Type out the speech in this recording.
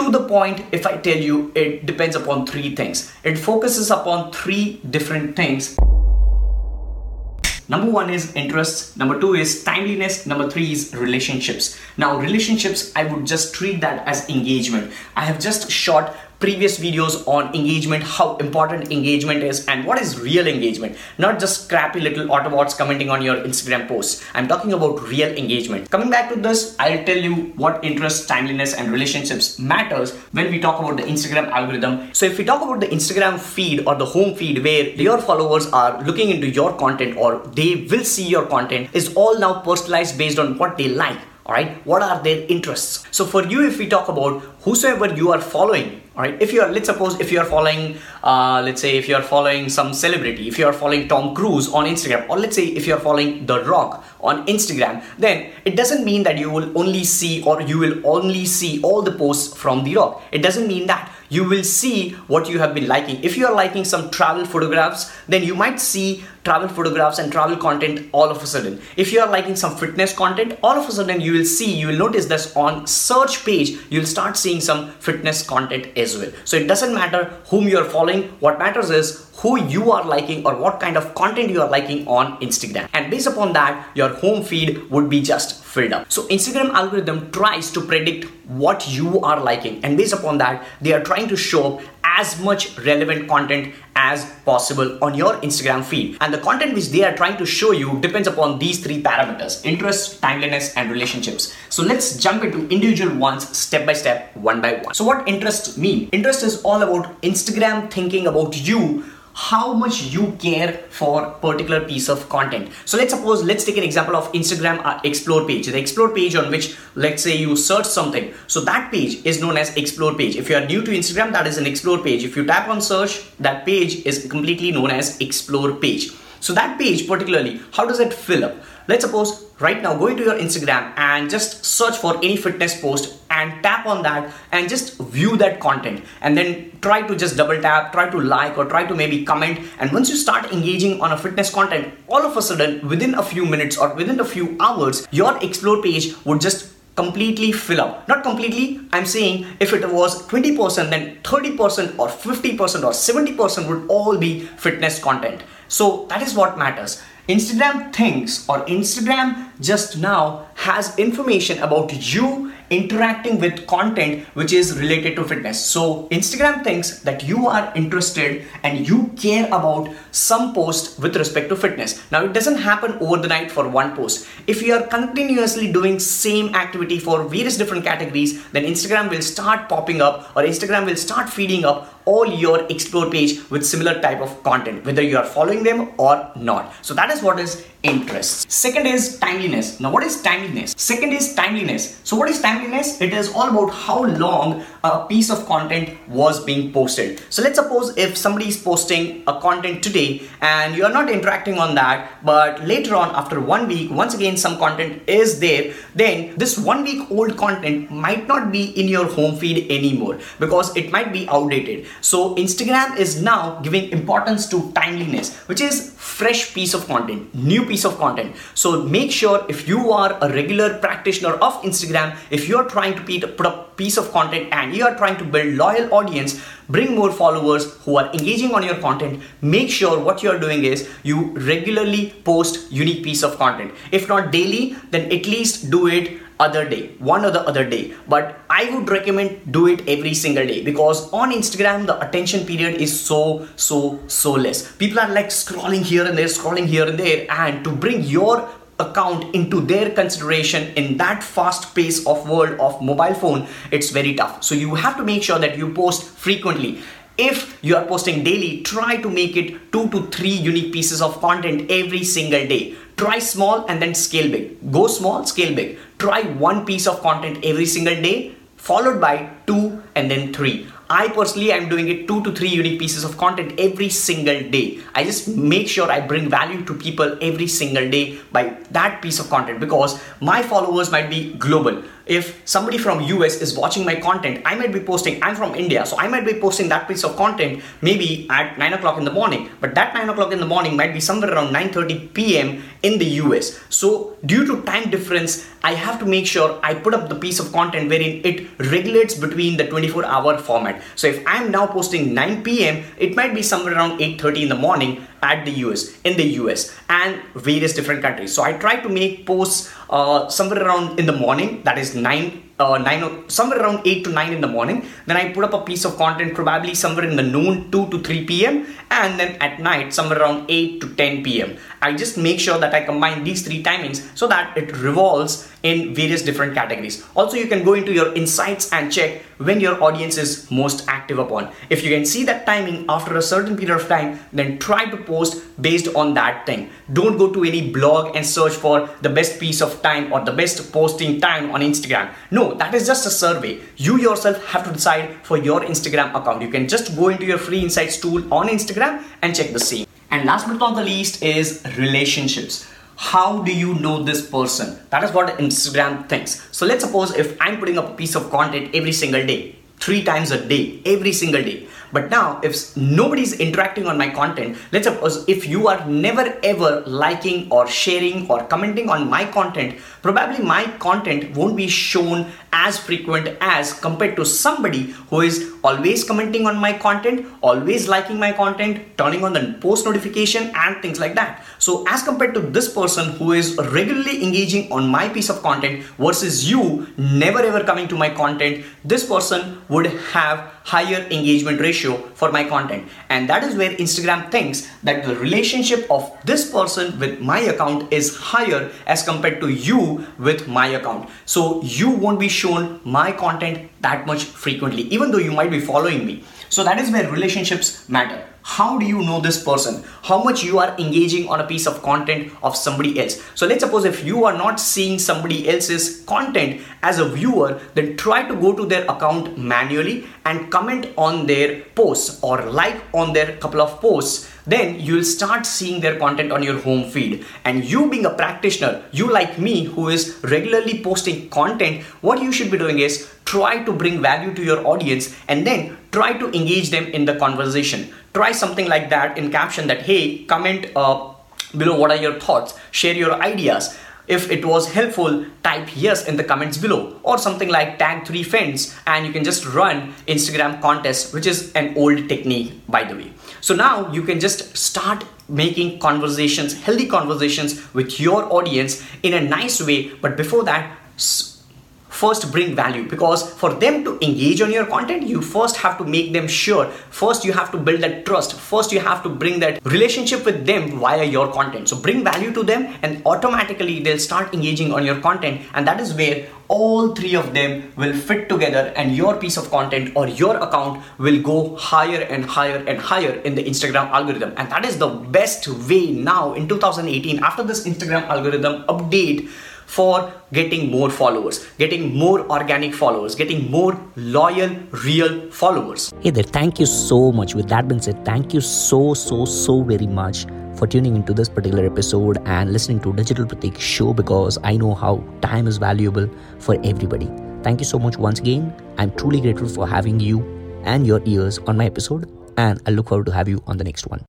To the point, if I tell you, it depends upon three things. It focuses upon three different things. Number one is interests, number two is timeliness, number three is relationships. Now, relationships, I would just treat that as engagement. I have just shot previous videos on engagement, how important engagement is, and what is real engagement. Not just crappy little Autobots commenting on your Instagram posts. I'm talking about real engagement. Coming back to this, I'll tell you what interest, timeliness, and relationships matters when we talk about the Instagram algorithm. So if we talk about the Instagram feed or the home feed where your followers are looking into your content or they will see your content is all now personalized based on what they like all right what are their interests so for you if we talk about whosoever you are following all right if you are let's suppose if you are following uh, let's say if you are following some celebrity if you are following tom cruise on instagram or let's say if you are following the rock on instagram then it doesn't mean that you will only see or you will only see all the posts from the rock it doesn't mean that you will see what you have been liking. If you are liking some travel photographs, then you might see travel photographs and travel content all of a sudden. If you are liking some fitness content, all of a sudden you will see, you will notice this on search page, you'll start seeing some fitness content as well. So it doesn't matter whom you are following. What matters is who you are liking or what kind of content you are liking on Instagram. And based upon that, your home feed would be just filled up. So Instagram algorithm tries to predict what you are liking and based upon that, they are trying to show up as much relevant content as possible on your Instagram feed. And the content which they are trying to show you depends upon these three parameters interest, timeliness, and relationships. So let's jump into individual ones step by step, one by one. So, what interest mean? Interest is all about Instagram thinking about you how much you care for particular piece of content. So let's suppose let's take an example of instagram uh, explore page. The explore page on which let's say you search something. So that page is known as explore page. If you are new to instagram that is an explore page. If you tap on search that page is completely known as explore page so that page particularly how does it fill up? Let's suppose right now go into your instagram and just search for any fitness post and tap on that and just view that content. And then try to just double tap try to like or try to maybe comment. And once you start engaging on a fitness content all of a sudden within a few minutes or within a few hours your explore page would just completely fill up. Not completely i'm saying if it was 20% then 30% or 50% or 70% would all be fitness content so that is what matters. Instagram thinks or Instagram just now has information about you interacting with content which is related to fitness. So Instagram thinks that you are interested and you care about some post with respect to fitness. Now it doesn't happen over the night for one post. If you are continuously doing same activity for various different categories, then Instagram will start popping up or Instagram will start feeding up all your explore page with similar type of content, whether you are following them or not. So that is what is interest. Second is timeliness. Now what is timeliness? Second is timeliness. So what is timeliness? It is all about how long a piece of content was being posted. So let's suppose if somebody is posting a content today and you are not interacting on that, but later on after one week, once again some content is there, then this one week old content might not be in your home feed anymore because it might be outdated. So Instagram is now giving importance to timeliness, which is fresh piece of content, new piece of content. So make sure if you are a regular practitioner of Instagram, if you're trying to put a piece of content and you are trying to build loyal audience, bring more followers who are engaging on your content, make sure what you're doing is you regularly post unique piece of content. If not daily, then at least do it other day one or the other day. But i would recommend do it every single day because on instagram the attention period is so so so less. People are like scrolling here and there scrolling here and there and to bring your account into their consideration in that fast pace of world of mobile phone it's very tough. So you have to make sure that you post frequently. If you are posting daily try to make it two to three unique pieces of content every single day try small and then scale big go small scale big try one piece of content every single day followed by two and then three I personally am doing it two to three unique pieces of content every single day. I just make sure I bring value to people every single day by that piece of content because my followers might be global. If somebody from US is watching my content, I might be posting, I'm from India, so I might be posting that piece of content maybe at 9 o'clock in the morning. But that 9 o'clock in the morning might be somewhere around 9.30 p.m. in the US. So due to time difference, I have to make sure I put up the piece of content wherein it regulates between the 24 hour format. So if I'm now posting 9 p.m., it might be somewhere around 8:30 in the morning at the US in the US and various different countries. So I try to make posts uh, somewhere around in the morning, that is 9 uh, 9 somewhere around 8 to 9 in the morning. Then i put up a piece of content probably somewhere in the noon 2 to 3 p.m and then at night somewhere around 8 to 10 p.m i just make sure that i combine these three timings so that it revolves in various different categories. Also you can go into your insights and check when your audience is most active upon. If you can see that timing after a certain period of time then try to post based on that thing. Don't go to any blog and search for the best piece of time or the best posting time on instagram that is just a survey. You yourself have to decide for your Instagram account. You can just go into your free insights tool on Instagram and check the same. And last but not the least is relationships. How do you know this person? That is what Instagram thinks. So let's suppose if I'm putting up a piece of content every single day, three times a day, every single day. But now, if nobody's interacting on my content, let's suppose if you are never ever liking or sharing or commenting on my content, probably my content won't be shown as frequent as compared to somebody who is always commenting on my content, always liking my content, turning on the post notification, and things like that. So, as compared to this person who is regularly engaging on my piece of content versus you never ever coming to my content, this person would have higher engagement ratio for my content. And that is where Instagram thinks that the relationship of this person with my account is higher as compared to you with my account. So you won't be shown my content that much frequently, even though you might be following me. So that is where relationships matter. How do you know this person? How much you are engaging on a piece of content of somebody else? So let's suppose if you are not seeing somebody else's content as a viewer, then try to go to their account manually and comment on their posts or like on their couple of posts then you'll start seeing their content on your home feed. And you being a practitioner, you like me who is regularly posting content, what you should be doing is try to bring value to your audience and then try to engage them in the conversation. Try something like that in caption that, hey, comment uh, below what are your thoughts, share your ideas. If it was helpful, type yes in the comments below or something like tag three friends and you can just run Instagram contest, which is an old technique by the way. So now you can just start making conversations, healthy conversations with your audience in a nice way. But before that, first bring value. Because for them to engage on your content you first have to make them sure. First you have to build that trust. First you have to bring that relationship with them via your content. So bring value to them and automatically they'll start engaging on your content. And that is where all three of them will fit together and your piece of content or your account will go higher and higher and higher in the Instagram algorithm. And that is the best way now in 2018 after this Instagram algorithm update for getting more followers, getting more organic followers, getting more loyal, real followers. Hey there, thank you so much. With that being said, thank you so, so, so very much for tuning into this particular episode and listening to Digital Pratik show because I know how time is valuable for everybody. Thank you so much once again. I'm truly grateful for having you and your ears on my episode and I look forward to have you on the next one.